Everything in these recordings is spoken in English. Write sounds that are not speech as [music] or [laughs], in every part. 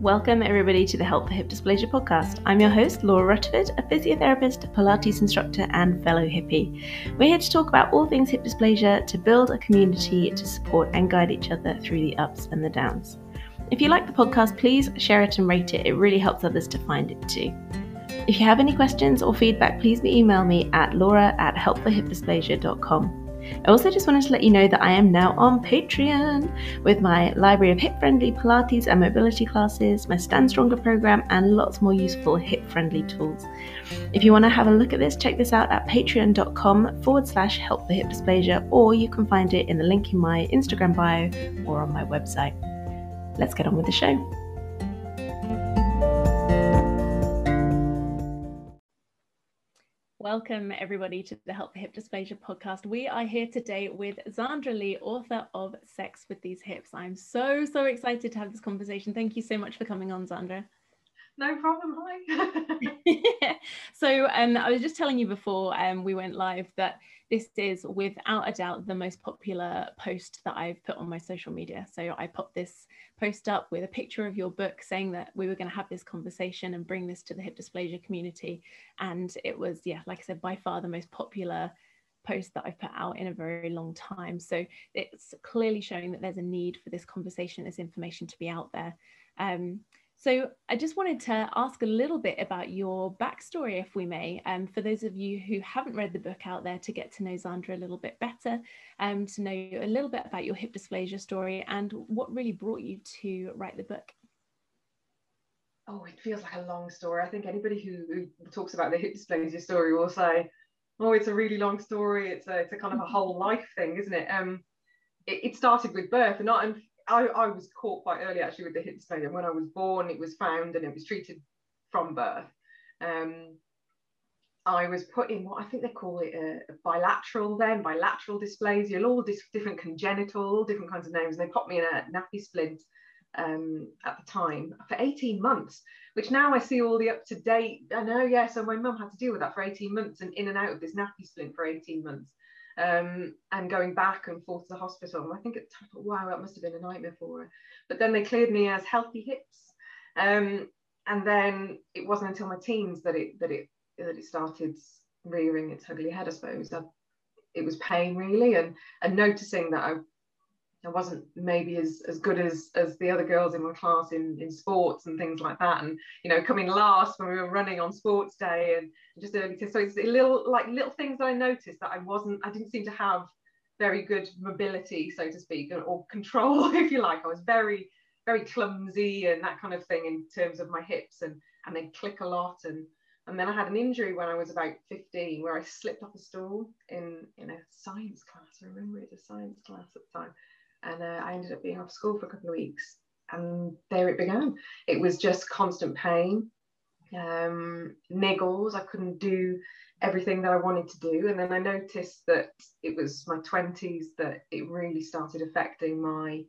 Welcome, everybody, to the Help for Hip Dysplasia podcast. I'm your host, Laura Rutherford, a physiotherapist, Pilates instructor, and fellow hippie. We're here to talk about all things hip dysplasia, to build a community to support and guide each other through the ups and the downs. If you like the podcast, please share it and rate it. It really helps others to find it too. If you have any questions or feedback, please email me at laura at helpforhipdysplasia.com. I also just wanted to let you know that I am now on Patreon with my library of hip friendly Pilates and mobility classes, my Stand Stronger program, and lots more useful hip friendly tools. If you want to have a look at this, check this out at patreon.com forward slash help for hip dysplasia, or you can find it in the link in my Instagram bio or on my website. Let's get on with the show. Welcome, everybody, to the Help for Hip Dysplasia podcast. We are here today with Zandra Lee, author of Sex with These Hips. I'm so, so excited to have this conversation. Thank you so much for coming on, Zandra. No problem. Hi. [laughs] so, um, I was just telling you before um, we went live that this is without a doubt the most popular post that I've put on my social media. So I popped this post up with a picture of your book saying that we were going to have this conversation and bring this to the hip dysplasia community. And it was, yeah, like I said, by far the most popular post that I've put out in a very long time. So it's clearly showing that there's a need for this conversation, this information to be out there. Um, so I just wanted to ask a little bit about your backstory, if we may, um, for those of you who haven't read the book out there to get to know Zandra a little bit better, um, to know a little bit about your hip dysplasia story and what really brought you to write the book. Oh, it feels like a long story. I think anybody who, who talks about the hip dysplasia story will say, "Oh, it's a really long story. It's a it's a kind of a whole life thing, isn't it?" Um, it, it started with birth, and not I, I was caught quite early actually with the hip dysplasia. When I was born, it was found and it was treated from birth. Um, I was put in what I think they call it a, a bilateral then, bilateral dysplasia, all dis- different congenital, different kinds of names. And they put me in a nappy splint um, at the time for 18 months, which now I see all the up to date. I know, yeah. So my mum had to deal with that for 18 months and in and out of this nappy splint for 18 months um, and going back and forth to the hospital. I think at wow, that must have been a nightmare for her. But then they cleared me as healthy hips. Um, and then it wasn't until my teens that it that it that it started rearing its ugly head, I suppose. I, it was pain really, and and noticing that I I wasn't maybe as, as good as as the other girls in my class in, in sports and things like that. And you know, coming last when we were running on sports day and just early so it's a little like little things that I noticed that I wasn't I didn't seem to have very good mobility, so to speak, or control, [laughs] if you like. I was very, very clumsy and that kind of thing in terms of my hips and and they click a lot and and then I had an injury when I was about 15 where I slipped off a stool in in a science class. I remember it was a science class at the time and uh, I ended up being off school for a couple of weeks. And there it began. It was just constant pain, um, niggles. I couldn't do everything that I wanted to do. And then I noticed that it was my 20s that it really started affecting my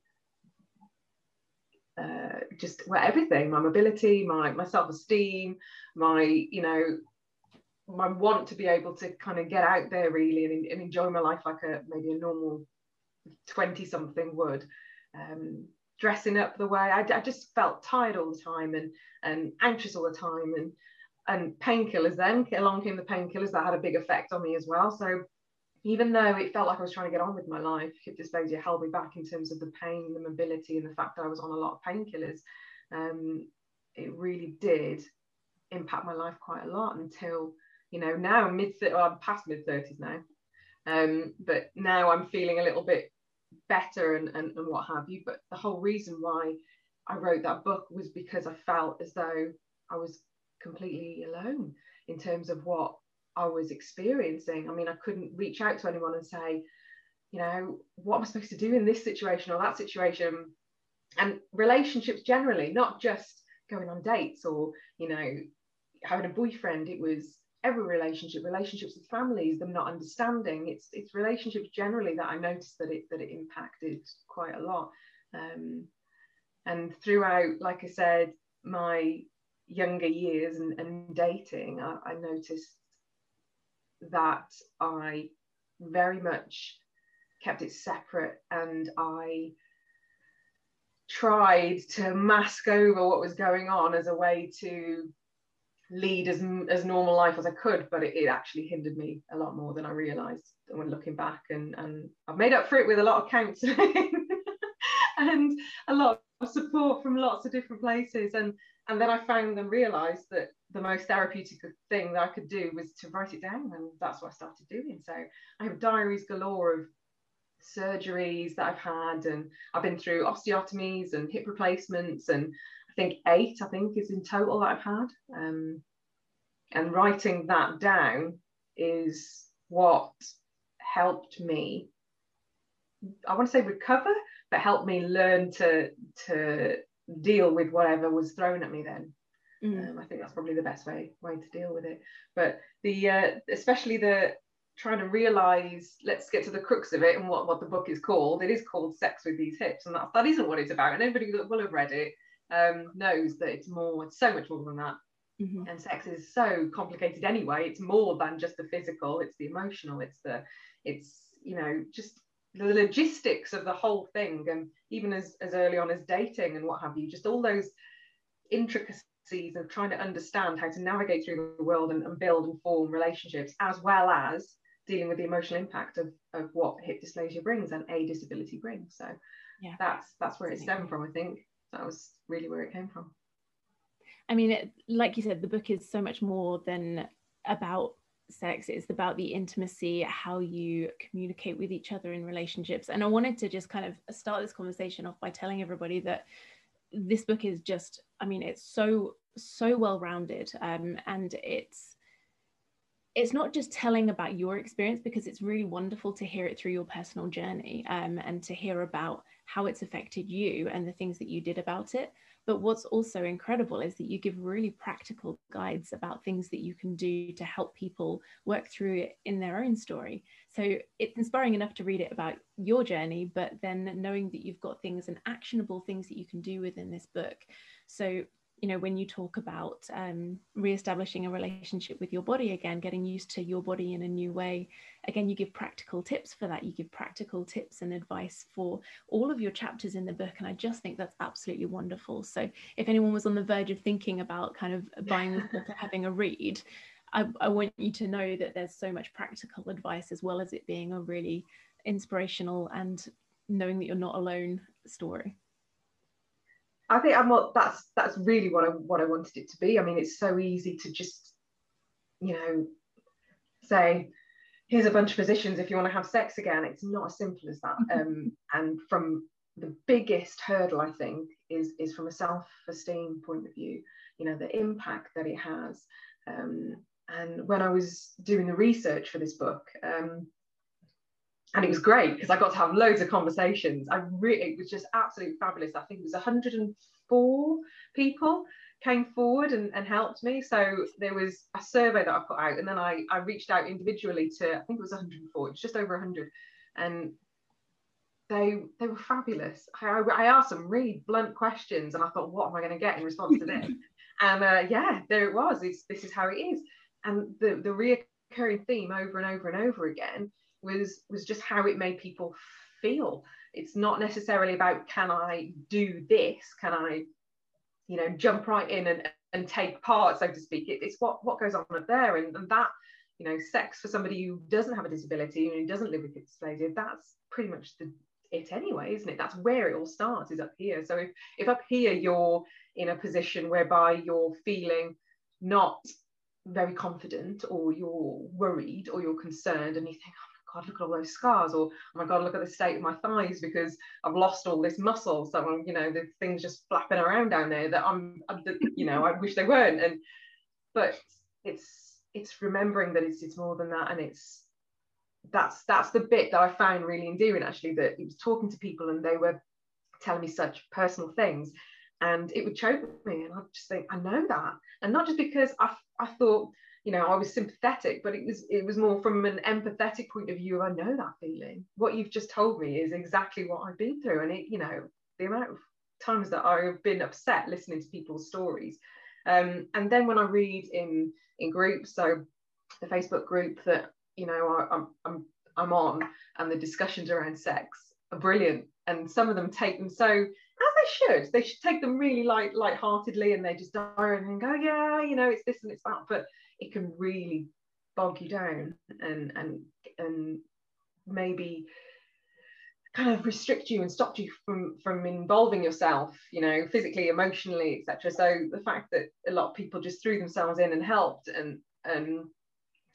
uh, just well, everything my mobility, my, my self esteem, my, you know, my want to be able to kind of get out there really and, and enjoy my life like a maybe a normal 20 something would um, dressing up the way. I, I, just felt tired all the time and and anxious all the time and and painkillers then along came the painkillers that had a big effect on me as well. So even though it felt like I was trying to get on with my life hip dysplasia held me back in terms of the pain the mobility and the fact that I was on a lot of painkillers um, it really did impact my life quite a lot until you know now mid well, I'm past mid 30s now um, but now I'm feeling a little bit better and, and, and what have you. But the whole reason why I wrote that book was because I felt as though I was completely alone in terms of what I was experiencing. I mean, I couldn't reach out to anyone and say, you know, what am I supposed to do in this situation or that situation? And relationships generally, not just going on dates or, you know, having a boyfriend. It was every relationship, relationships with families, them not understanding. It's it's relationships generally that I noticed that it that it impacted quite a lot. Um, and throughout, like I said, my younger years and, and dating, I, I noticed that I very much kept it separate and I tried to mask over what was going on as a way to lead as, as normal life as I could, but it, it actually hindered me a lot more than I realized when looking back. And, and I've made up for it with a lot of counseling [laughs] and a lot of support from lots of different places. And, and then I found and realized that the most therapeutic thing that I could do was to write it down. And that's what I started doing. So I have diaries galore of surgeries that I've had, and I've been through osteotomies and hip replacements, and think eight, I think, is in total that I've had. Um, and writing that down is what helped me. I want to say recover, but helped me learn to to deal with whatever was thrown at me then. Mm. Um, I think that's probably the best way way to deal with it. But the uh, especially the trying to realize let's get to the crux of it and what, what the book is called it is called sex with these hips and that, that isn't what it's about and anybody that will have read it um, knows that it's more it's so much more than that mm-hmm. and sex is so complicated anyway it's more than just the physical it's the emotional it's the it's you know just the logistics of the whole thing and even as, as early on as dating and what have you just all those intricacies of trying to understand how to navigate through the world and, and build and form relationships as well as dealing with the emotional impact of, of what hip dysplasia brings and a disability brings. So yeah, that's that's where it stemmed from. I think that was really where it came from. I mean, it, like you said, the book is so much more than about sex. It's about the intimacy, how you communicate with each other in relationships. And I wanted to just kind of start this conversation off by telling everybody that this book is just, I mean, it's so so well rounded, um, and it's it's not just telling about your experience because it's really wonderful to hear it through your personal journey um, and to hear about how it's affected you and the things that you did about it. But what's also incredible is that you give really practical guides about things that you can do to help people work through it in their own story. So it's inspiring enough to read it about your journey, but then knowing that you've got things and actionable things that you can do within this book. So you know when you talk about um, reestablishing a relationship with your body again getting used to your body in a new way again you give practical tips for that. You give practical tips and advice for all of your chapters in the book and i just think that's absolutely wonderful. So if anyone was on the verge of thinking about kind of buying this book or having a read I, I want you to know that there's so much practical advice as well as it being a really inspirational and knowing that you're not alone story I think I'm what that's that's really what I what I wanted it to be. I mean, it's so easy to just, you know, say, here's a bunch of positions if you want to have sex again. It's not as simple as that. Mm-hmm. Um, and from the biggest hurdle, I think, is is from a self-esteem point of view. You know, the impact that it has. Um, and when I was doing the research for this book, um, and it was great because I got to have loads of conversations. I really, it was just absolutely fabulous. I think it was 104 people came forward and, and helped me. So there was a survey that I put out, and then I, I reached out individually to, I think it was 104, it's just over 100. And they they were fabulous. I, I asked some really blunt questions, and I thought, what am I going to get in response to this? [laughs] and uh, yeah, there it was. It's, this is how it is. And the, the reoccurring theme over and over and over again was was just how it made people feel. It's not necessarily about can i do this? Can i you know jump right in and and take part so to speak? It, it's what what goes on up there. And, and that you know sex for somebody who doesn't have a disability and who doesn't live with dysplasia that's pretty much the it anyway isn't it? That's where it all starts is up here. So if, if up here you're in a position whereby you're feeling not very confident or you're worried or you're concerned and you think oh God, look at all those scars, or oh my God, look at the state of my thighs because I've lost all this muscle. So I'm, you know, the things just flapping around down there that I'm, I'm you know, I wish they weren't. And but it's it's remembering that it's it's more than that, and it's that's that's the bit that I found really endearing actually. That it was talking to people and they were telling me such personal things, and it would choke me, and I'd just think I know that, and not just because I I thought you know, I was sympathetic, but it was it was more from an empathetic point of view. I know that feeling. What you've just told me is exactly what I've been through, and it, you know, the amount of times that I've been upset listening to people's stories. Um, and then when I read in in groups, so the Facebook group that you know I, I'm I'm I'm on, and the discussions around sex are brilliant, and some of them take them so as they should. They should take them really light, light-heartedly, and they just dive and go, yeah, you know, it's this and it's that. But it can really bog you down and and and maybe kind of restrict you and stop you from from involving yourself you know physically emotionally etc so the fact that a lot of people just threw themselves in and helped and and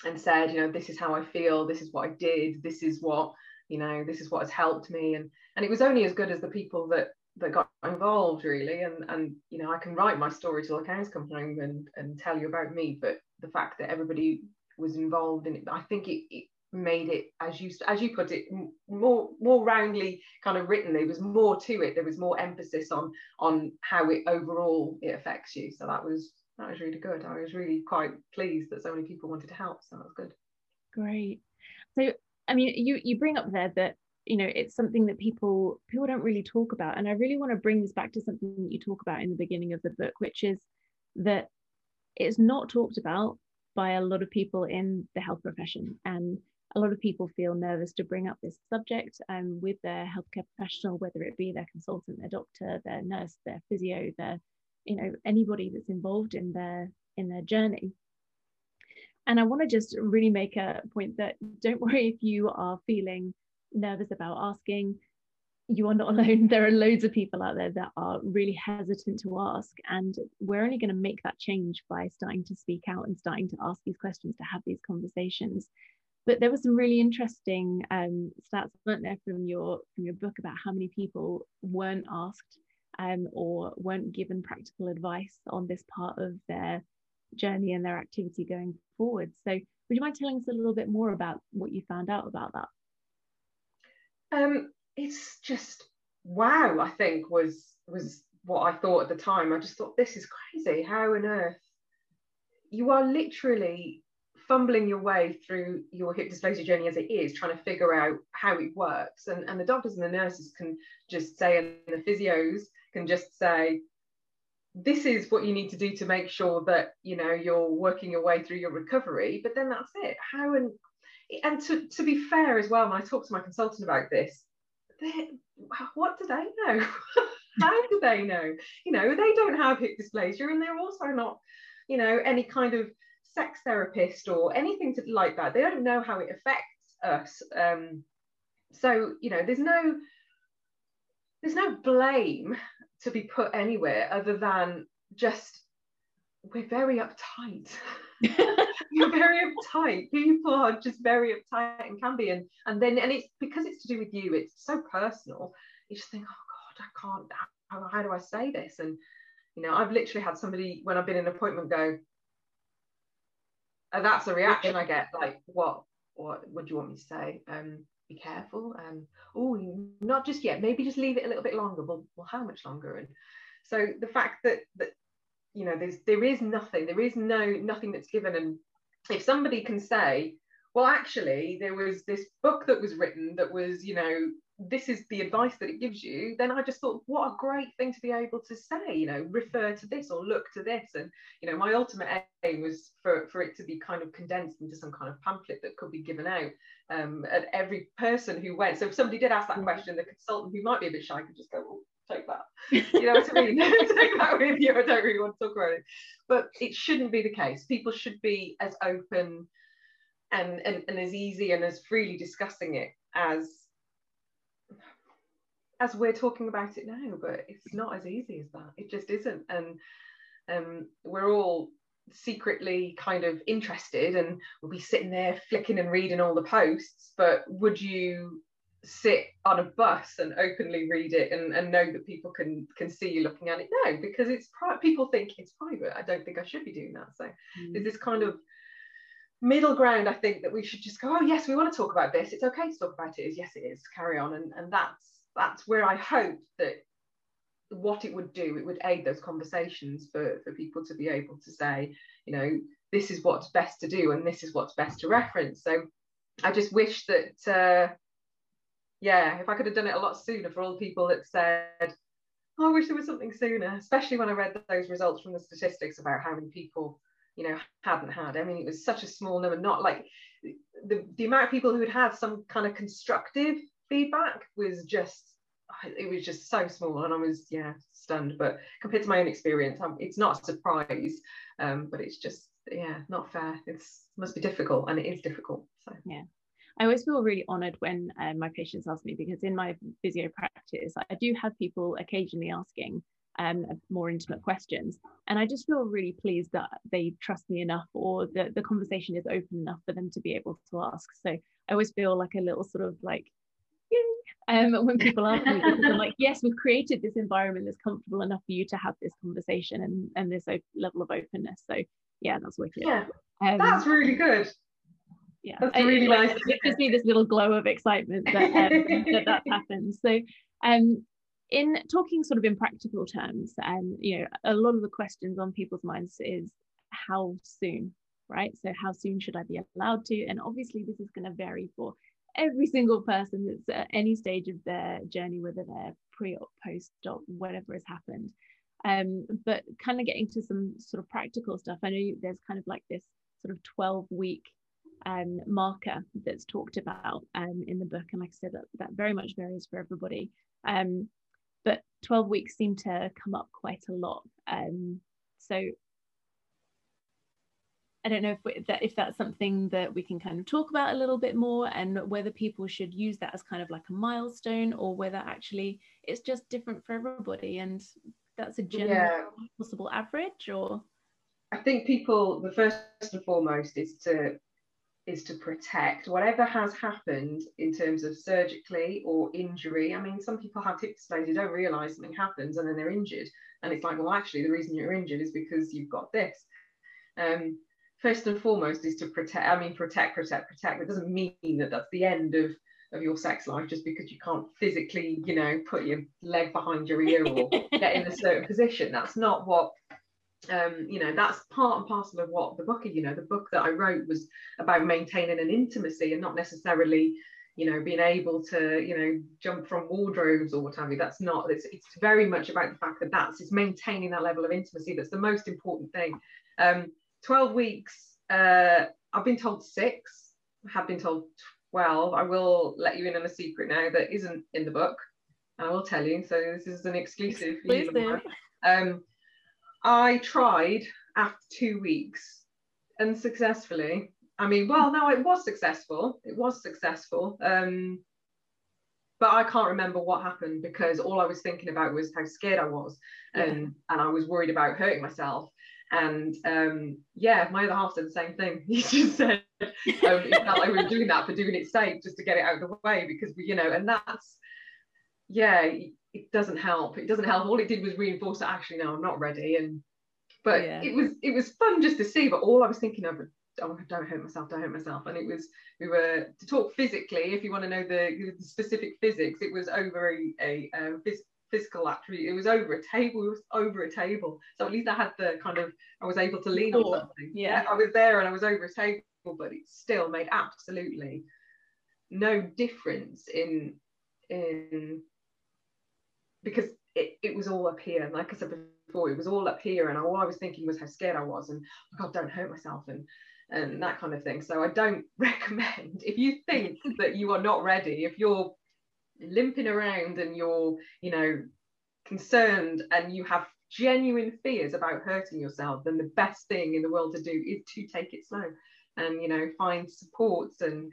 and said you know this is how i feel. This is what i did. This is what you know this is what has helped me. And and it was only as good as the people that that got involved really. And and you know i can write my story till the cows come home and and tell you about me but the fact that everybody was involved in it i think it, it made it as you as you put it more more roundly kind of written there was more to it there was more emphasis on on how it overall it affects you. So that was that was really good. I was really quite pleased that so many people wanted to help so that was good. Great. So i mean you you bring up there that you know it's something that people people don't really talk about and i really want to bring this back to something that you talk about in the beginning of the book which is that it's not talked about by a lot of people in the health profession and a lot of people feel nervous to bring up this subject um, with their healthcare professional, whether it be their consultant, their doctor, their nurse, their physio, their, you know, anybody that's involved in their in their journey. And I want to just really make a point that don't [laughs] worry if you are feeling nervous about asking. You are not [laughs] alone. There are loads of people out there that are really hesitant to ask. And we're only going to make that change by starting to speak out and starting to ask these questions, to have these conversations but there were some really interesting um, stats, weren't there, from your from your book about how many people weren't asked um, or weren't given practical advice on this part of their journey and their activity going forward. So, would you mind telling us a little bit more about what you found out about that? Um, it's just wow. I think was was what I thought at the time. I just thought this is crazy. How on earth you are literally fumbling your way through your hip dysplasia journey as it is, trying to figure out how it works. And, and the doctors and the nurses can just say, and the physios can just say, this is what you need to do to make sure that you know you're working your way through your recovery. But then that's it. How and and to, to be fair as well, when I talked to my consultant about this, what do they know? [laughs] how do they know? You know, they don't have hip dysplasia and they're also not, you know, any kind of sex therapist or anything to, like that. They don't know how it affects us. Um, so you know, there's no there's no blame to be put anywhere other than just we're very uptight. [laughs] [laughs] You're very uptight. People are just very uptight and can be, and and then and it's because it's to do with you. It's so personal. You just think, oh God, I can't. How, how do I say this? And you know, I've literally had somebody when I've been in an appointment go, and that's the reaction I get. Like, what, what, what do you want me to say? Um, be careful. Um, oh, not just yet. Maybe just leave it a little bit longer. Well, well, how much longer? And so the fact that that you know, there's there is nothing. There is no nothing that's given. And if somebody can say, well, actually, there was this book that was written that was, you know, this is the advice that it gives you, then I just thought, what a great thing to be able to say, you know, refer to this or look to this. And, you know, my ultimate aim was for, for it to be kind of condensed into some kind of pamphlet that could be given out um, at every person who went. So if somebody did ask that mm. question, the consultant who might be a bit shy could just go, well, take that. You know what I mean? [laughs] take that with you. I don't really want to talk about it. But it shouldn't be the case. People should be as open and, and, and as easy and as freely discussing it as as we're talking about it now, but it's not as easy as that. It just isn't. And um, we're all secretly kind of interested and we'll be sitting there flicking and reading all the posts, but would you sit on a bus and openly read it and, and know that people can can see you looking at it? No, because it's pri- people think it's private. I don't think I should be doing that. So mm. there's this kind of middle ground, I think, that we should just go, oh yes, we want to talk about this. It's okay to talk about it. Is yes, it is. Carry on. And and that's that's where I hope that what it would do, it would aid those conversations for, for people to be able to say, you know, this is what's best to do and this is what's best to reference. So I just wish that, uh, yeah, if I could have done it a lot sooner for all the people that said, oh, I wish there was something sooner, especially when I read those results from the statistics about how many people, you know, hadn't had. I mean, it was such a small number, not like the, the amount of people who had had some kind of constructive feedback was just it was just so small and I was yeah stunned. But compared to my own experience I'm, it's not a surprise um, but it's just yeah not fair. It's must be difficult and it is difficult so. Yeah I always feel really honored when uh, my patients ask me because in my physio practice I do have people occasionally asking um, more intimate questions and I just feel really pleased that they trust me enough or the, the conversation is open enough for them to be able to ask so I always feel like a little sort of like um, when people ask me, I'm like, yes, we've created this environment that's comfortable enough for you to have this conversation and, and this level of openness. So yeah, that's wicked. Yeah, um, that's really good. Yeah, that's really I, nice. It gives me this little glow of excitement that um, [laughs] that, that happens. So um, in talking sort of in practical terms, um, you know, a lot of the questions on people's minds is how soon, right? So how soon should I be allowed to? And obviously this is going to vary for every single person that's at any stage of their journey, whether they're pre or post op, whatever has happened. Um, but kind of getting to some sort of practical stuff. I know there's kind of like this sort of 12 week um, marker that's talked about um, in the book. And like I said, that, that very much varies for everybody. Um, but 12 weeks seem to come up quite a lot. Um, so I don't know if we, that if that's something that we can kind of talk about a little bit more, and whether people should use that as kind of like a milestone, or whether actually it's just different for everybody, and that's a general yeah. possible average. Or I think people, the first and foremost is to is to protect whatever has happened in terms of surgically or injury. I mean, some people have hip dysplasia, don't realise something happens, and then they're injured, and it's like, well, actually, the reason you're injured is because you've got this. Um, first and foremost is to protect i mean protect protect protect it doesn't mean that that's the end of of your sex life just because you can't physically you know put your leg behind your ear or get in a certain [laughs] position that's not what um, you know that's part and parcel of what the book is you know the book that i wrote was about maintaining an intimacy and not necessarily you know being able to you know jump from wardrobes or what have you that's not it's, it's very much about the fact that that's it's maintaining that level of intimacy that's the most important thing um, 12 weeks, uh, I've been told six, I have been told 12. I will let you in on a secret now that isn't in the book. I will tell you. So this is an exclusive. Please. Um, I tried after two weeks unsuccessfully. I mean, well, no, it was successful. It was successful. Um, but I can't remember what happened because all I was thinking about was how scared I was, and yeah. and I was worried about hurting myself. And um, yeah, my other half said the same thing. [laughs] He just said um, it felt like we were doing that for doing its sake, just to get it out of the way, because we, you know, and that's yeah, it doesn't help. It doesn't help. All it did was reinforce that actually, no, I'm not ready. And but yeah. it was it was fun just to see. But all I was thinking of oh, don't hurt myself, don't hurt myself. And it was, we were to talk physically, if you want to know the, the specific physics, it was over a, a, a phys- physical actually it was over a table it was over a table so at least i had the kind of i was able to lean on something yeah i was there and i was over a table but it still made absolutely no difference in in because it, it was all up here and like i said before it was all up here and all i was thinking was how scared i was and oh god don't hurt myself and and that kind of thing so i don't [laughs] recommend if you think [laughs] that you are not ready if you're limping around and you're, you know, concerned and you have genuine fears about hurting yourself, then the best thing in the world to do is to take it slow and, you know, find supports and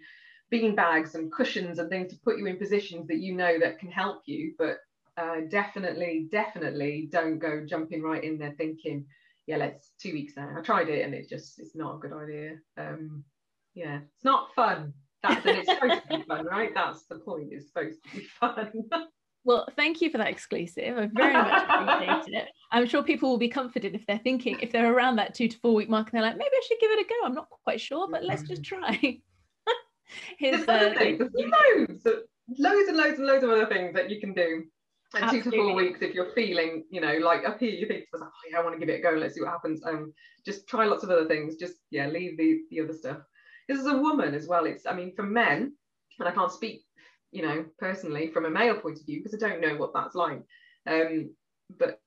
bean bags and cushions and things to put you in positions that you know that can help you. But uh, definitely, definitely don't go jumping right in there thinking, yeah, let's two weeks now. I tried it and it just, it's not a good idea. Um, yeah, it's not fun that's and it's supposed to be fun, right? That's the point. It's supposed to be fun. [laughs] Well, thank you for that exclusive. I very much appreciated it. I'm sure people will be comforted if they're thinking, if they're around that two to four week mark and they're like, maybe I should give it a go. I'm not quite sure, but let's just try. [laughs] Here's, uh, There's loads, loads and loads and loads of other things that you can do. And Absolutely. two to four weeks, if you're feeling, you know, like up here, you think, oh yeah, I want to give it a go. Let's see what happens. Um, just try lots of other things. Just yeah, leave the the other stuff this is a woman as well it's i mean for men and i can't speak you know personally from a male point of view because i don't know what that's like um, but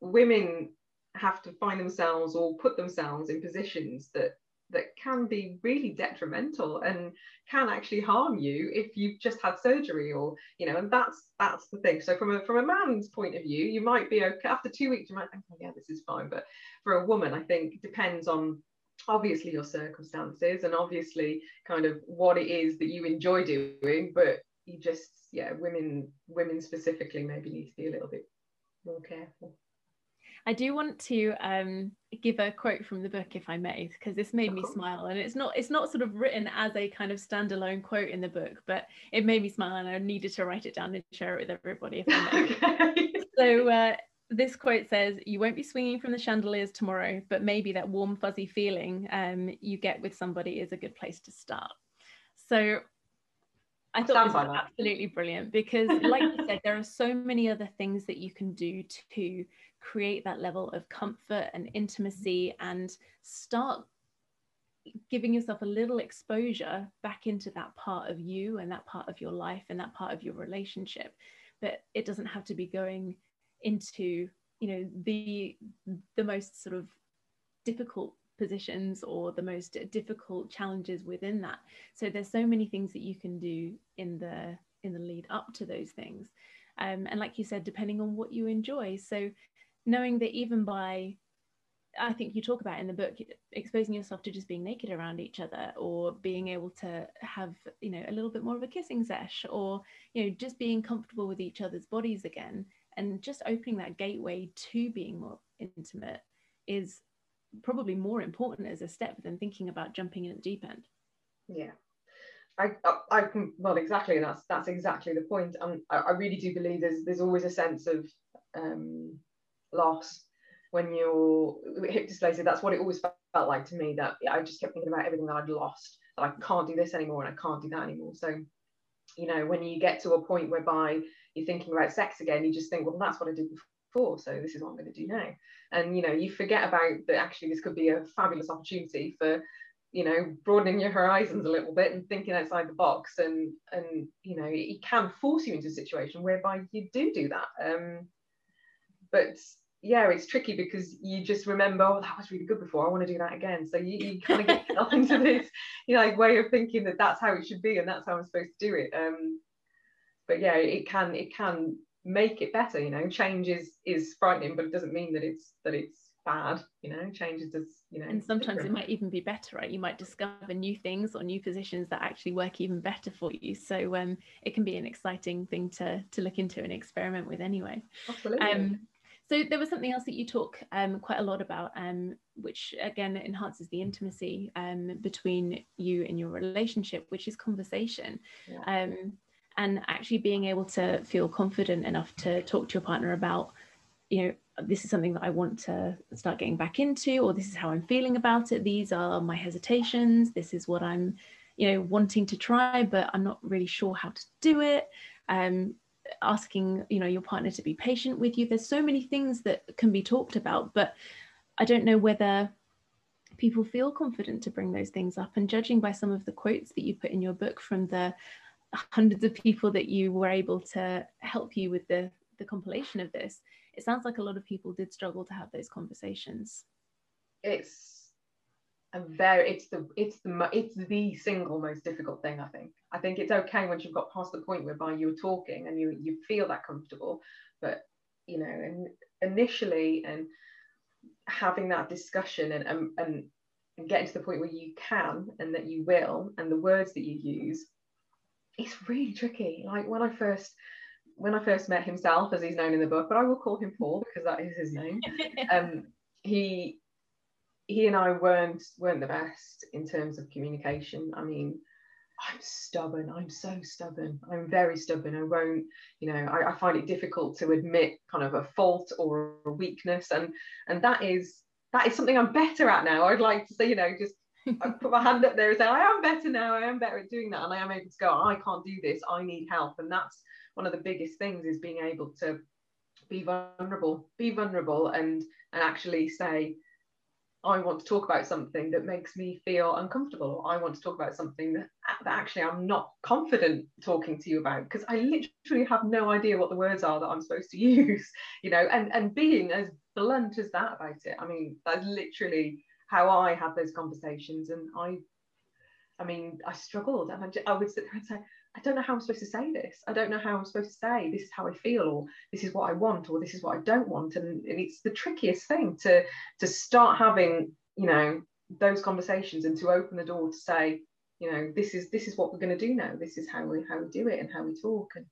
women have to find themselves or put themselves in positions that that can be really detrimental and can actually harm you if you've just had surgery or you know and that's that's the thing. So from a from a man's point of view you might be okay after two weeks you might think oh yeah this is fine. But for a woman i think depends on obviously your circumstances and obviously kind of what it is that you enjoy doing but you just yeah women women specifically maybe need to be a little bit more careful I do want to um, give a quote from the book, if I may, because this made me smile, and it's not it's not sort of written as a kind of standalone quote in the book, but it made me smile, and I needed to write it down and share it with everybody. If I may. [laughs] okay. So uh, this quote says, "You won't be swinging from the chandeliers tomorrow, but maybe that warm, fuzzy feeling um, you get with somebody is a good place to start." So I thought this was absolutely brilliant because, like you said, there are so many other things that you can do to create that level of comfort and intimacy and start giving yourself a little exposure back into that part of you and that part of your life and that part of your relationship. But it doesn't have to be going into you know the the most sort of difficult positions or the most difficult challenges within that. So there's so many things that you can do in the in the lead up to those things. Um, and like you said depending on what you enjoy. So knowing that even by I think you talk about in the book exposing yourself to just being naked around each other or being able to have you know a little bit more of a kissing sesh or you know just being comfortable with each other's bodies again and just opening that gateway to being more intimate is probably more important as a step than thinking about jumping in at the deep end. Yeah. I, I, well exactly that's that's exactly the point. And I, I really do believe there's there's always a sense of um loss when you're hip dysplasia that's what it always felt like to me that i just kept thinking about everything that i'd lost that i can't do this anymore and i can't do that anymore. So you know when you get to a point whereby you're thinking about sex again you just think well that's what i did before so this is what i'm going to do now. And you know you forget about that actually this could be a fabulous opportunity for you know broadening your horizons a little bit and thinking outside the box and and you know it can force you into a situation whereby you do do that. Um but yeah, it's tricky because you just remember, oh, that was really good before. I want to do that again. So you, you kind of get [laughs] into this, you know, like way of thinking that that's how it should be and that's how I'm supposed to do it. Um, but yeah, it can it can make it better. You know, change is is frightening, but it doesn't mean that it's that it's bad. You know, change is just you know. And sometimes different. it might even be better, right? You might discover new things or new positions that actually work even better for you. So um, it can be an exciting thing to to look into and experiment with anyway. Absolutely. Um, so there was something else that you talk um, quite a lot about, um, which again enhances the intimacy um, between you and your relationship, which is conversation. Yeah. Um, and actually being able to feel confident enough to talk to your partner about, you know, this is something that I want to start getting back into, or this is how I'm feeling about it. These are my hesitations. This is what I'm, you know, wanting to try, but I'm not really sure how to do it. Um, asking you know your partner to be patient with you. There's so many things that can be talked about but i don't know whether people feel confident to bring those things up. And judging by some of the quotes that you put in your book from the hundreds of people that you were able to help you with the the compilation of this it sounds like a lot of people did struggle to have those conversations. It's a very it's the it's the it's the single most difficult thing i think. I think it's okay once you've got past the point whereby you're talking and you you feel that comfortable but you know and initially and having that discussion and and, and and getting to the point where you can and that you will and the words that you use it's really tricky. Like when i first when i first met himself as he's known in the book but i will call him paul because that is his name [laughs] um he he and I weren't weren't the best in terms of communication. I mean, I'm stubborn. I'm so stubborn. I'm very stubborn. I won't, you know, I, I, find it difficult to admit kind of a fault or a weakness, and and that is that is something I'm better at now. I'd like to say, you know, just I put my hand up there and say, I am better now. I am better at doing that, and I am able to go. I can't do this. I need help, and that's one of the biggest things is being able to be vulnerable, be vulnerable, and and actually say, I want to talk about something that makes me feel uncomfortable, or I want to talk about something that, that actually I'm not confident talking to you about because I literally have no idea what the words are that I'm supposed to [laughs] use, you know, and, and being as blunt as that about it. I mean, that's literally how I had those conversations. And I, I mean, I struggled I would sit there and say, I don't know how I'm supposed to say this. I don't know how I'm supposed to say this is how I feel, or this is what I want, or this is what I don't want. And, and it's the trickiest thing to to start having, you know, those conversations and to open the door to say, you know, this is this is what we're going to do now. This is how we how we do it and how we talk. And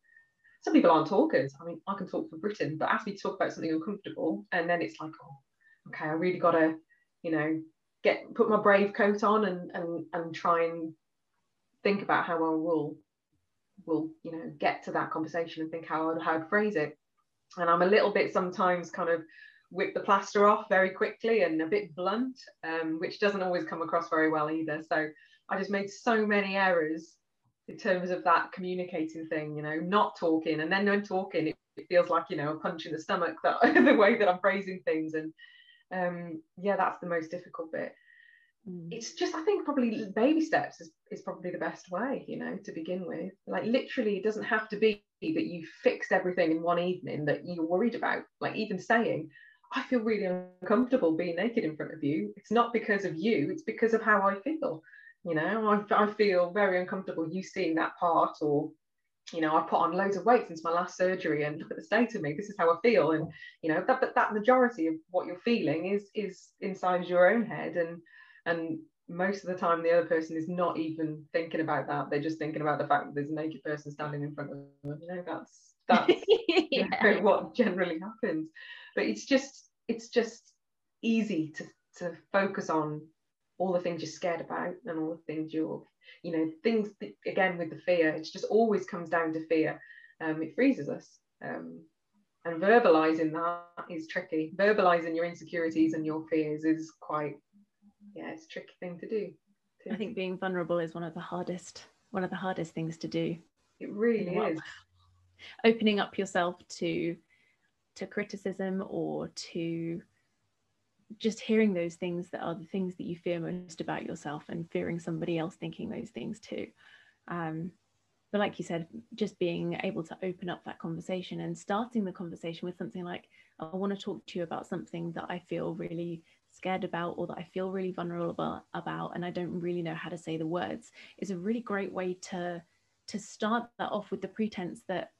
some people aren't talkers. I mean, I can talk for Britain, but ask me to talk about something uncomfortable, and then it's like, oh, okay, I really got to, you know, get put my brave coat on and and and try and think about how I will will you know get to that conversation and think how I'd, how I'd phrase it. And I'm a little bit sometimes kind of whip the plaster off very quickly and a bit blunt, um, which doesn't always come across very well either. So I just made so many errors in terms of that communicating thing, you know, not talking and then when talking, it, it feels like, you know, a punch in the stomach that [laughs] the way that I'm phrasing things. And um, yeah, that's the most difficult bit. Mm. It's just, I think probably baby steps is, is probably the best way, you know, to begin with. Like literally, it doesn't have to be that you fixed everything in one evening that you're worried about. Like even saying, I feel really uncomfortable being naked in front of you. It's not because of you, it's because of how I feel. You know, I, I feel very uncomfortable you seeing that part, or, you know, I put on loads of weight since my last surgery and look at the state of me. This is how I feel. And, you know, that, but that majority of what you're feeling is is inside your own head. And and most of the time the other person is not even thinking about that. They're just thinking about the fact that there's a naked person standing in front of them. You know, that's that's [laughs] yeah. you know, what generally happens but it's just it's just easy to to focus on all the things you're scared about and all the things you're you know things again with the fear it just always comes down to fear um, it freezes us um, and verbalizing that is tricky verbalizing your insecurities and your fears is quite yeah it's a tricky thing to do too. i think being vulnerable is one of the hardest one of the hardest things to do it really is opening up yourself to to criticism or to just hearing those things that are the things that you fear most about yourself and fearing somebody else thinking those things too. Um, but like you said, just being able to open up that conversation and starting the conversation with something like, I want to talk to you about something that I feel really scared about or that I feel really vulnerable about, and I don't really know how to say the words, is a really great way to to start that off with the pretense that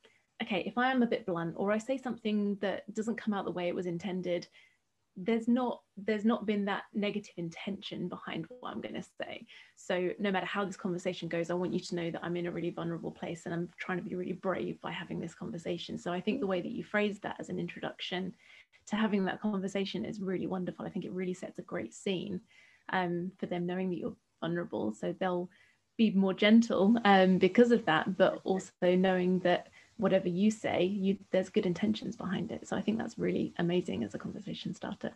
okay, if I am a bit blunt or I say something that doesn't come out the way it was intended, there's not there's not been that negative intention behind what I'm going to say. So no matter how this conversation goes, I want you to know that I'm in a really vulnerable place and I'm trying to be really brave by having this conversation. So I think the way that you phrase that as an introduction to having that conversation is really wonderful. I think it really sets a great scene um, for them knowing that you're vulnerable. So they'll be more gentle um, because of that, but also knowing that whatever you say, you there's good intentions behind it. So I think that's really amazing as a conversation starter.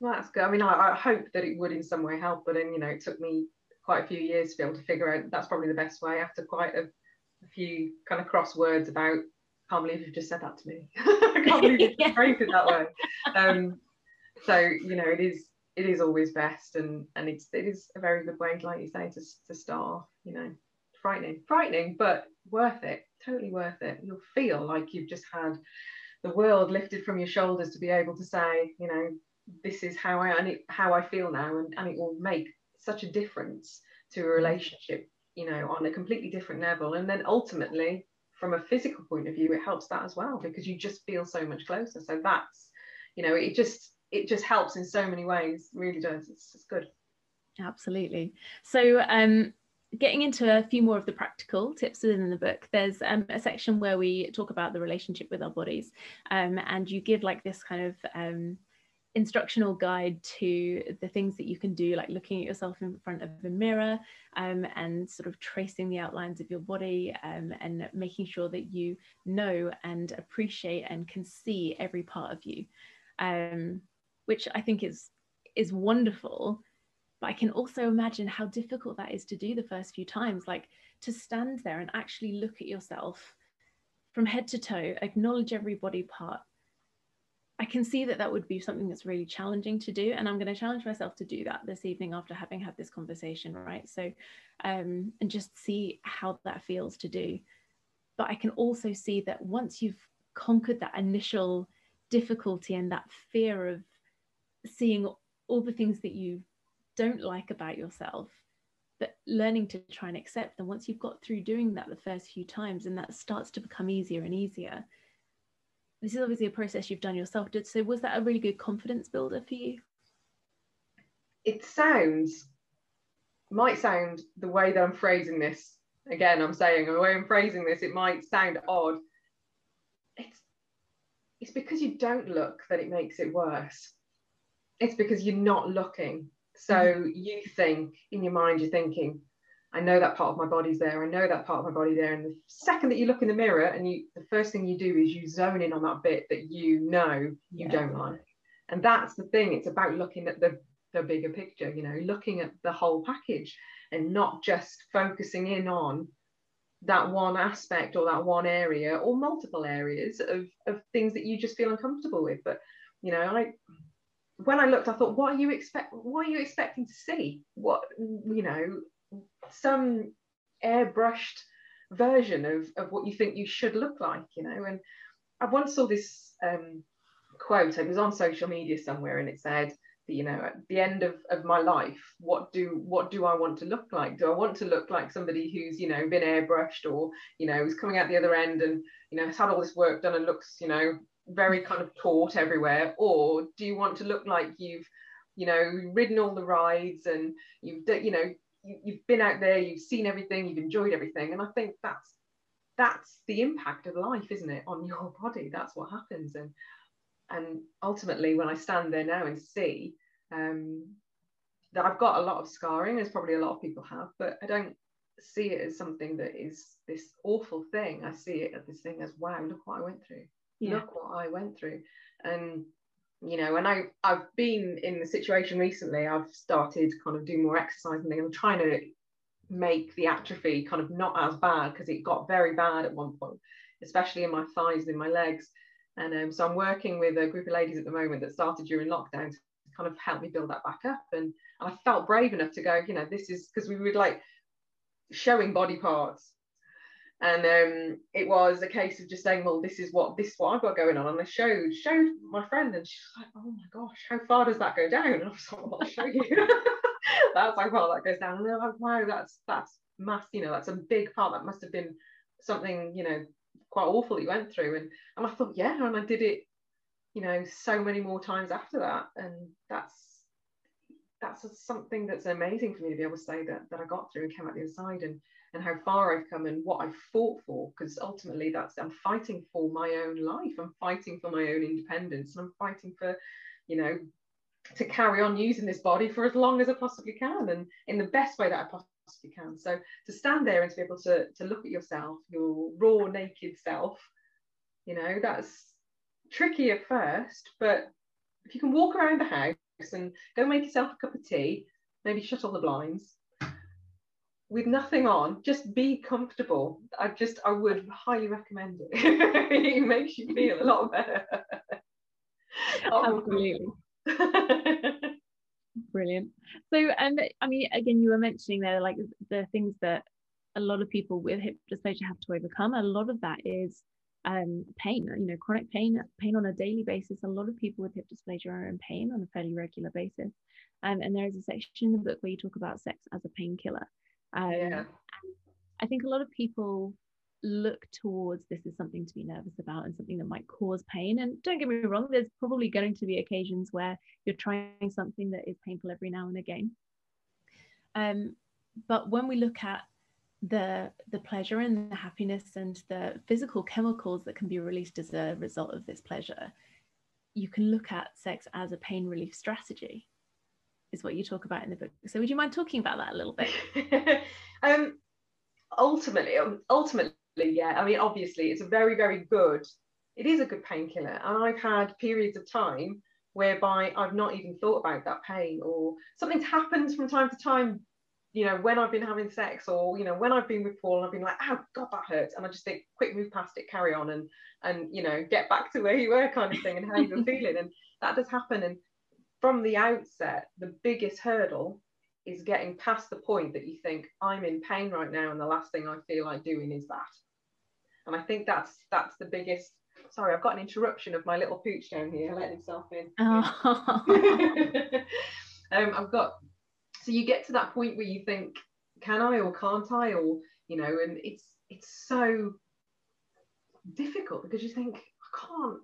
Well, that's good. I mean, I, I hope that it would in some way help, but then you know, it took me quite a few years to be able to figure out that's probably the best way after quite a, a few kind of crosswords about can't believe you've just said that to me. [laughs] I can't believe you [laughs] yeah. phrased it that way. Um, so you know, it is it is always best, and and it's it is a very good way, like you say, to to start. You know, frightening, frightening, but worth it totally worth it. You'll feel like you've just had the world lifted from your shoulders to be able to say, you know, this is how I and it, how I feel now, and, and it will make such a difference to a mm. relationship, you know, on a completely different level. And then ultimately, from a physical point of view, it helps that as well because you just feel so much closer. So that's, you know, it just it just helps in so many ways. really does. It's, it's good. Absolutely. So um getting into a few more of the practical tips within the book, there's um, a section where we talk about the relationship with our bodies, um, and you give like this kind of um, instructional guide to the things that you can do, like looking at yourself in front of a mirror um, and sort of tracing the outlines of your body um, and making sure that you know and appreciate and can see every part of you, um, which I think is is wonderful but I can also imagine how difficult that is to do the first few times, like to stand there and actually look at yourself from head to toe, acknowledge every body part. I can see that that would be something that's really challenging to do. And I'm going to challenge myself to do that this evening after having had this conversation, right? So, um, and just see how that feels to do. But I can also see that once you've conquered that initial difficulty and that fear of seeing all the things that you don't like about yourself but learning to try and accept them once you've got through doing that the first few times and that starts to become easier and easier this is obviously a process you've done yourself. Did, so was that a really good confidence builder for you? It sounds might sound the way that i'm phrasing this. Again i'm saying the way i'm phrasing this it might sound odd. It's it's because you don't look that it makes it worse. It's because you're not looking. So mm-hmm. you think in your mind, you're thinking, I know that part of my body's there. I know that part of my body there. And the second that you look in the mirror and you, the first thing you do is you zone in on that bit that you know you yeah. don't like. And that's the thing. It's about looking at the, the bigger picture, you know, looking at the whole package and not just focusing in on that one aspect or that one area or multiple areas of, of things that you just feel uncomfortable with. But, you know, I, when I looked, I thought, what are you expect? What are you expecting to see? What you know, some airbrushed version of of what you think you should look like, you know. And I once saw this um, quote. It was on social media somewhere, and it said you know, at the end of, of my life, what do what do I want to look like? Do I want to look like somebody who's you know been airbrushed, or you know, is coming out the other end and you know has had all this work done and looks you know very kind of taut everywhere or do you want to look like you've you know ridden all the rides and you've you know you've been out there you've seen everything you've enjoyed everything. And i think that's that's the impact of life isn't it on [laughs] your body? That's what happens. And and ultimately when i stand there now and see um, that i've got a lot of scarring as probably a lot of people have but i don't see it as something that is this awful thing. I see it as this thing as wow look what i went through. Yeah. look what I went through. And you know, and I I've been in the situation recently. I've started kind of doing more exercise and I'm trying to make the atrophy kind of not as bad because it got very bad at one point, especially in my thighs and in my legs. And um, so I'm working with a group of ladies at the moment that started during lockdown to kind of help me build that back up. And, and I felt brave enough to go, you know, this is because we were like showing body parts and um, it was a case of just saying, well, this is what this is what I've got going on. And I showed showed my friend, and she's like, oh my gosh, how far does that go down? And I was like, well, I'll show you. [laughs] that's how far that goes down. And they're like, wow, that's that's mass, you know, that's a big part. That must have been something, you know, quite awful you went through. And and I thought, yeah, and I did it, you know, so many more times after that. And that's that's something that's amazing for me to be able to say that that I got through and came out the other side and and how far I've come and what I've fought for because ultimately that's I'm fighting for my own life. I'm fighting for my own independence and I'm fighting for you know to carry on using this body for as long as I possibly can and in the best way that I possibly can. So to stand there and to be able to to look at yourself your raw naked self you know that's tricky at first but if you can walk around the house and go make yourself a cup of tea maybe shut all the blinds with nothing on, just be comfortable. I just, I would highly recommend it. [laughs] it makes you feel a lot better. [laughs] Absolutely. [laughs] Brilliant. So, and I mean, again, you were mentioning there, like the things that a lot of people with hip dysplasia have to overcome. A lot of that is um, pain, you know, chronic pain, pain on a daily basis. A lot of people with hip dysplasia are in pain on a fairly regular basis. Um, and there is a section in the book where you talk about sex as a painkiller. Um, yeah. I think a lot of people look towards this as something to be nervous about and something that might cause pain. And don't get me wrong, there's probably going to be occasions where you're trying something that is painful every now and again. Um, but when we look at the the pleasure and the happiness and the physical chemicals that can be released as a result of this pleasure, you can look at sex as a pain relief strategy is what you talk about in the book. So would you mind talking about that a little bit? [laughs] um, ultimately, um, ultimately, yeah. I mean, obviously, it's a very, very good. It is a good painkiller, and I've had periods of time whereby I've not even thought about that pain, or something's happened from time to time. You know, when I've been having sex, or you know, when I've been with Paul, and I've been like, "Oh God, that hurts," and I just think, "Quick, move past it, carry on," and and you know, get back to where you were, kind of thing, and how you were [laughs] feeling, and that does happen. And from the outset, the biggest hurdle is getting past the point that you think I'm in pain right now, and the last thing I feel like doing is that. And I think that's that's the biggest sorry, I've got an interruption of my little pooch down here letting himself in. [laughs] Oh. [laughs] um, I've got so you get to that point where you think, can I or can't I or you know, and it's it's so difficult because you think I can't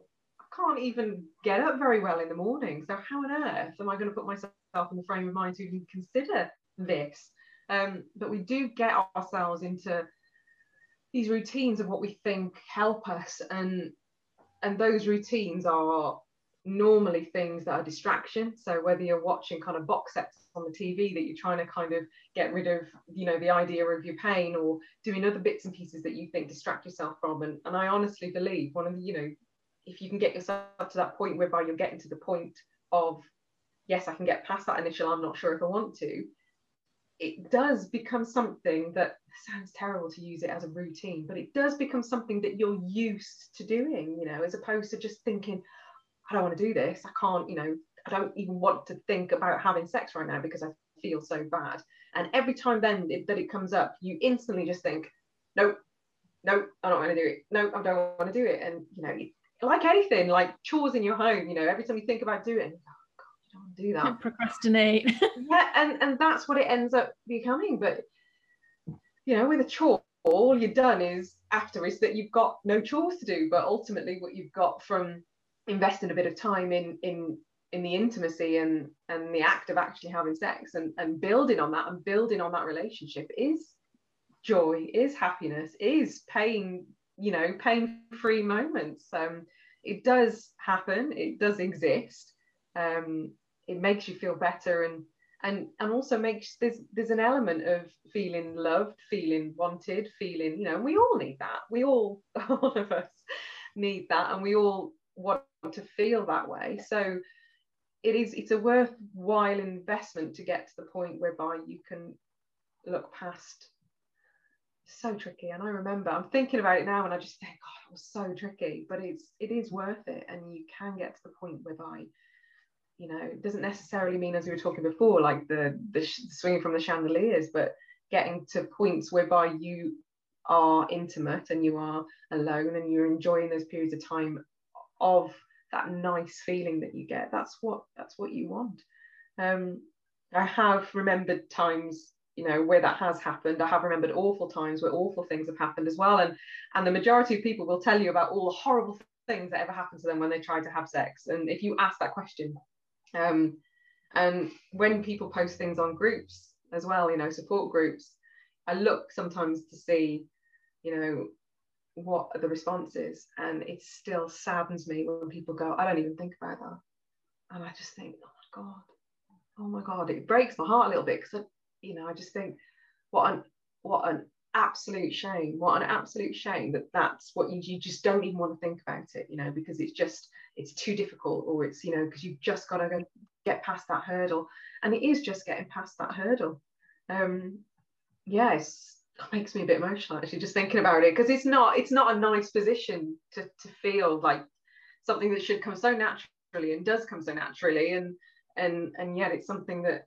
can't even get up very well in the morning. So how on earth am I going to put myself in the frame of mind to even consider this? Um, but we do get ourselves into these routines of what we think help us and and those routines are normally things that are distraction so whether you're watching kind of box sets on the tv that you're trying to kind of get rid of you know the idea of your pain or doing other bits and pieces that you think distract yourself from and, and i honestly believe one of the you know if you can get yourself to that point whereby you're getting to the point of yes i can get past that initial i'm not sure if i want to it does become something that sounds terrible to use it as a routine, but it does become something that you're used to doing, you know, as opposed to just thinking, I don't want to do this. I can't, you know, I don't even want to think about having sex right now because I feel so bad. And every time then it, that it comes up, you instantly just think, nope, nope, I don't want to do it. No, I don't want to do it. And, you know, like anything, like chores in your home, you know, every time you think about doing oh, it, don't do that. Procrastinate. [laughs] yeah, and and that's what it ends up becoming. But you know, with a chore, all you've done is after is that you've got no chores to do. But ultimately, what you've got from investing a bit of time in in in the intimacy and and the act of actually having sex and and building on that and building on that relationship is joy is happiness is pain you know pain free moments. Um it does happen. It does exist. Um it makes you feel better and and and also makes there's there's an element of feeling loved feeling wanted feeling you know we all need that. We all [laughs] all of us need that and we all want to feel that way. So it is it's a worthwhile investment to get to the point whereby you can look past so tricky and i remember i'm thinking about it now and i just think god it was so tricky but it's it is worth it and you can get to the point whereby you know it doesn't necessarily mean as we were talking before like the the swinging from the chandeliers but getting to points whereby you are intimate and you are alone and you're enjoying those periods of time of that nice feeling that you get that's what that's what you want. Um i have remembered times you know where that has happened i have remembered awful times where awful things have happened as well and and the majority of people will tell you about all the horrible things that ever happened to them when they tried to have sex and if you ask that question um, and when people post things on groups as well, you know, support groups, I look sometimes to see, you know, what are the responses. And it still saddens me when people go, I don't even think about that. And I just think, oh my God, oh my God, it breaks my heart a little bit because, you know, I just think, what an, what an absolute shame what an absolute shame that that's what you, you just don't even want to think about it you know because it's just it's too difficult or it's you know because you've just got to go get past that hurdle. And it is just getting past that hurdle. Um yes it makes me a bit emotional actually just thinking about it because it's not it's not a nice position to to feel like something that should come so naturally and does come so naturally and and and yet it's something that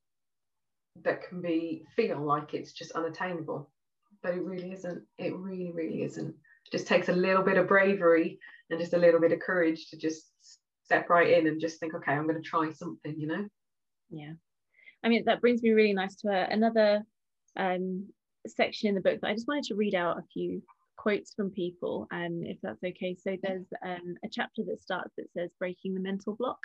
that can be feel like it's just unattainable but it really isn't. It really, really isn't. It just takes a little bit of bravery and just a little bit of courage to just step right in and just think, okay, I'm going to try something, you know? Yeah. I mean, that brings me really nice to a, another um, section in the book that I just wanted to read out a few quotes from people, um, if that's okay. So there's um, a chapter that starts that says breaking the mental block.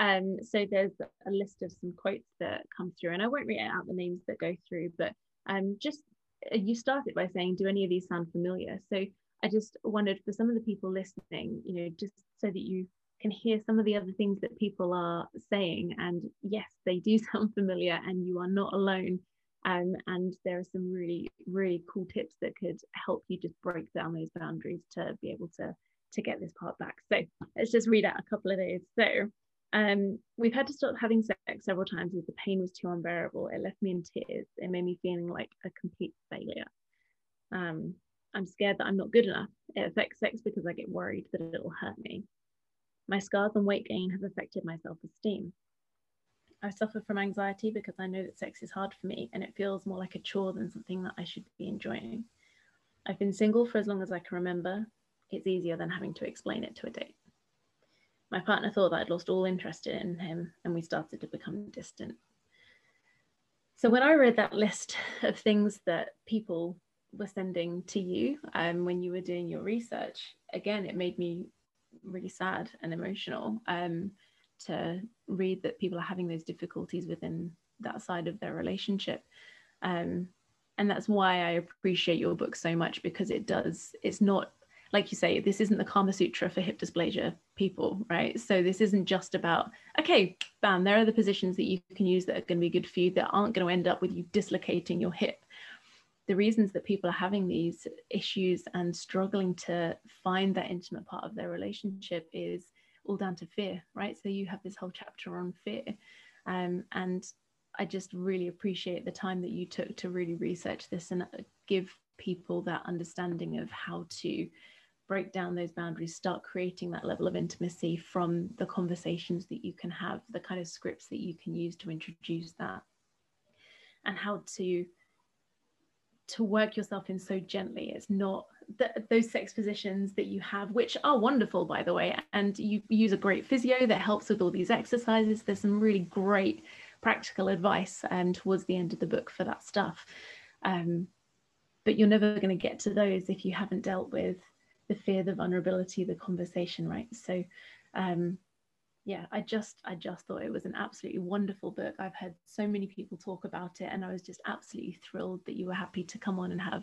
Um, so there's a list of some quotes that come through, and I won't read out the names that go through, but um, just uh, you started by saying, do any of these sound familiar? So I just wondered for some of the people listening, you know, just so that you can hear some of the other things that people are saying. And yes, they do [laughs] sound familiar, and you are not alone. Um, and there are some really, really cool tips that could help you just break down those boundaries to be able to to get this part back. So let's just read out a couple of those. So um, we've had to stop having sex several times as the pain was too unbearable. It left me in tears. It made me feeling like a complete failure. Um, I'm scared that I'm not good enough. It affects sex because I get worried that it'll hurt me. My scars and weight gain have affected my self esteem. I suffer from anxiety because I know that sex is hard for me and it feels more like a chore than something that I should be enjoying. I've been single for as long as I can remember. it's easier than having to explain it to a date. My partner thought that I'd lost all interest in him and we started to become distant. So when I read that list [laughs] of things that people were sending to you um, when you were doing your research, again, it made me really sad and emotional um, to read that people are having those difficulties within that side of their relationship. Um, and that's why I appreciate your book so much because it does, it's not like you say, this isn't the Kama Sutra for hip dysplasia people, right? So this isn't just about, okay, bam, there are the positions that you can use that are going to be good for you that aren't going to end up with you dislocating your hip. The reasons that people are having these issues and struggling to find that intimate part of their relationship is all down to fear, right? So you have this whole chapter on fear. Um, and I just really appreciate the time that you took to really research this and give people that understanding of how to break down those boundaries, start creating that level of intimacy from the conversations that you can have, the kind of scripts that you can use to introduce that, and how to to work yourself in so gently. It's not those sex positions that you have, which are wonderful, by the way, and you use a great physio that helps with all these exercises. There's some really great practical advice um, towards the end of the book for that stuff. Um, but you're never going to get to those if you haven't dealt with the fear, the vulnerability, the conversation, right? So um, yeah, I just I just thought it was an absolutely wonderful book. I've heard so many people talk about it, and I was just absolutely thrilled that you were happy to come on and have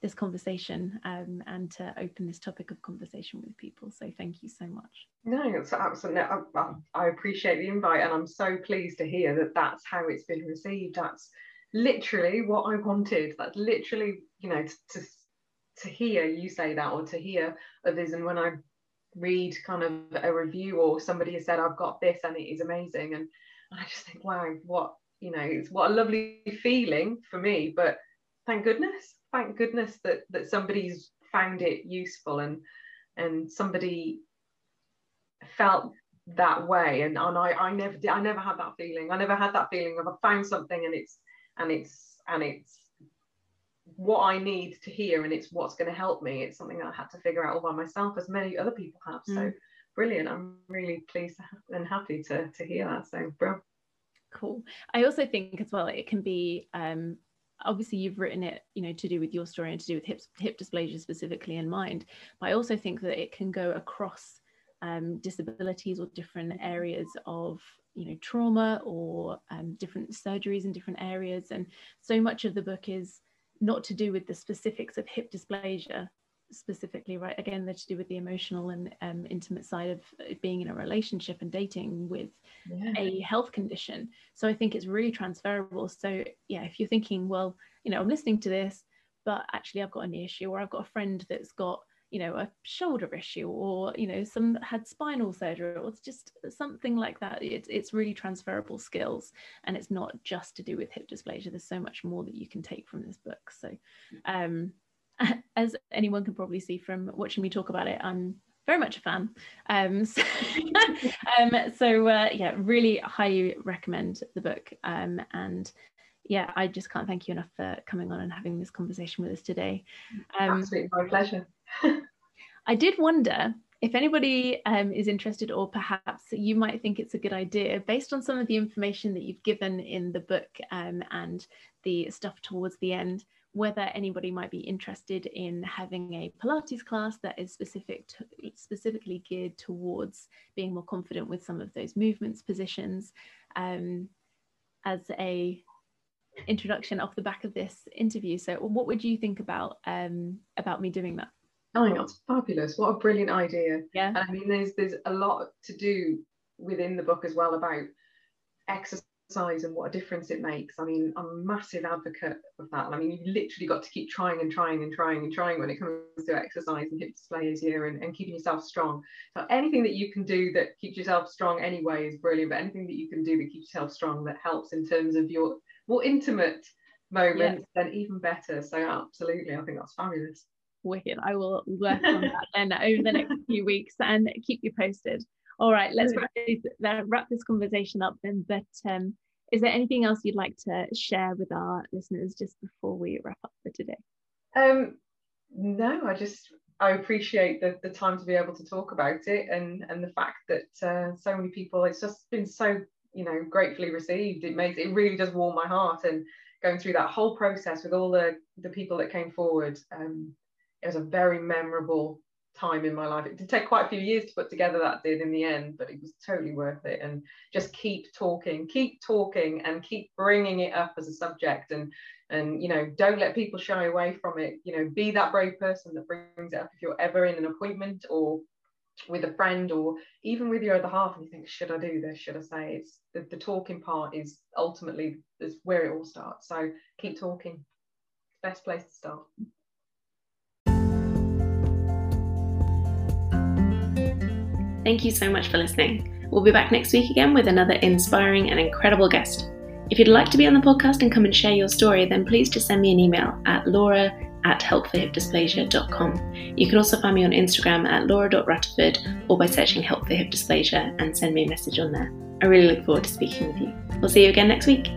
this conversation um, and to open this topic of conversation with people. So thank you so much. No, it's absolutely. I, I appreciate the invite, and I'm so pleased to hear that that's how it's been received. That's literally what I wanted. That's literally, you know, to, to to hear you say that or to hear others and when i read kind of a review or somebody has said i've got this and it is amazing and, i just think wow what you know it's what a lovely feeling for me but thank goodness thank goodness that that somebody's found it useful and and somebody felt that way. And, and I, I never did I never had that feeling. I never had that feeling of I found something and it's and it's and it's what I need to hear and it's what's going to help me. It's something I had to figure out all by myself, as many other people have. So mm. brilliant. I'm really pleased and happy to, to hear that. So, bro. Cool. I also think as well, it can be um, obviously you've written it you know to do with your story and to do with hip, hip dysplasia specifically in mind but i also think that it can go across um, disabilities or different areas of you know trauma or um, different surgeries in different areas and so much of the book is not to do with the specifics of hip dysplasia specifically right? Again they're to do with the emotional and um, intimate side of uh, being in a relationship and dating with yeah. a health condition. So i think it's really transferable. So yeah if you're thinking well you know i'm listening to this but actually i've got an issue or i've got a friend that's got you know a shoulder issue or you know some had spinal surgery or it's just something like that. It's, it's really transferable skills and it's not just to do with hip dysplasia. There's so much more that you can take from this book. So um [laughs] as anyone can probably see from watching me talk about it i'm very much a fan. Um [laughs] so, um, so uh, yeah really highly recommend the book. Um and yeah, I just can't thank you enough for coming on and having this conversation with us today. Um, Absolutely, my pleasure. I did wonder if anybody um, is interested, or perhaps you might think it's a good idea, based on some of the information that you've given in the book um, and the stuff towards the end, whether anybody might be interested in having a Pilates class that is specific to, specifically geared towards being more confident with some of those movements, positions, um, as a introduction off the back of this interview. So, what would you think about um, about me doing that? Oh my god, fabulous! What a brilliant idea! Yeah, and I mean, there's there's a lot to do within the book as well about exercise and what a difference it makes. I mean, I'm a massive advocate of that. I mean, you've literally got to keep trying and trying and trying and trying when it comes to exercise and hip dysplasia and, and keeping yourself strong. So anything that you can do that keeps yourself strong anyway is brilliant. But anything that you can do that keeps yourself strong that helps in terms of your more intimate moments, yeah. then even better. So absolutely, I think that's fabulous. Wicked. I will work on [laughs] that then over the next few weeks and keep you posted. All right, let's wrap this, wrap this conversation up then. But um, is there anything else you'd like to share with our listeners just before we wrap up for today? Um, no, I just I appreciate the, the time to be able to talk about it and and the fact that uh, so many people it's just been so you know gratefully received it makes it really does warm my heart and going through that whole process with all the the people that came forward um, it was a very memorable time in my life. It did take quite a few years to put together that did in the end but it was totally worth it. And just keep talking keep talking and keep bringing it up as a subject. And and you know don't let people shy away from it. You know be that brave person that brings it up if you're ever in an appointment or with a friend or even with your other half and you think should i do this? Should i say it's the, the talking part is ultimately is where it all starts. So keep talking. Best place to start thank you so much for listening we'll be back next week again with another inspiring and incredible guest if you'd like to be on the podcast and come and share your story, then please just send me an email at laura at helpforhipdysplasia.com. You can also find me on Instagram at laura.rutterford or by searching Help for Hip Dysplasia and send me a message on there. I really look forward to speaking with you. We'll see you again next week.